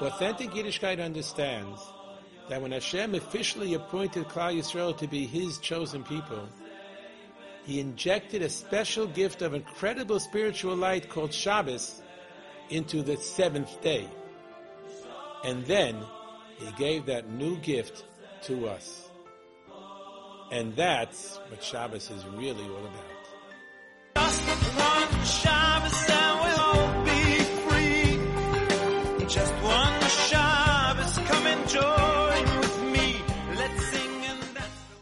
Authentic Yiddishkeit understands that when Hashem officially appointed Klal Yisrael to be His chosen people, He injected a special gift of incredible spiritual light called Shabbos into the seventh day. And then He gave that new gift to us. And that's what Shabbos is really all about. just one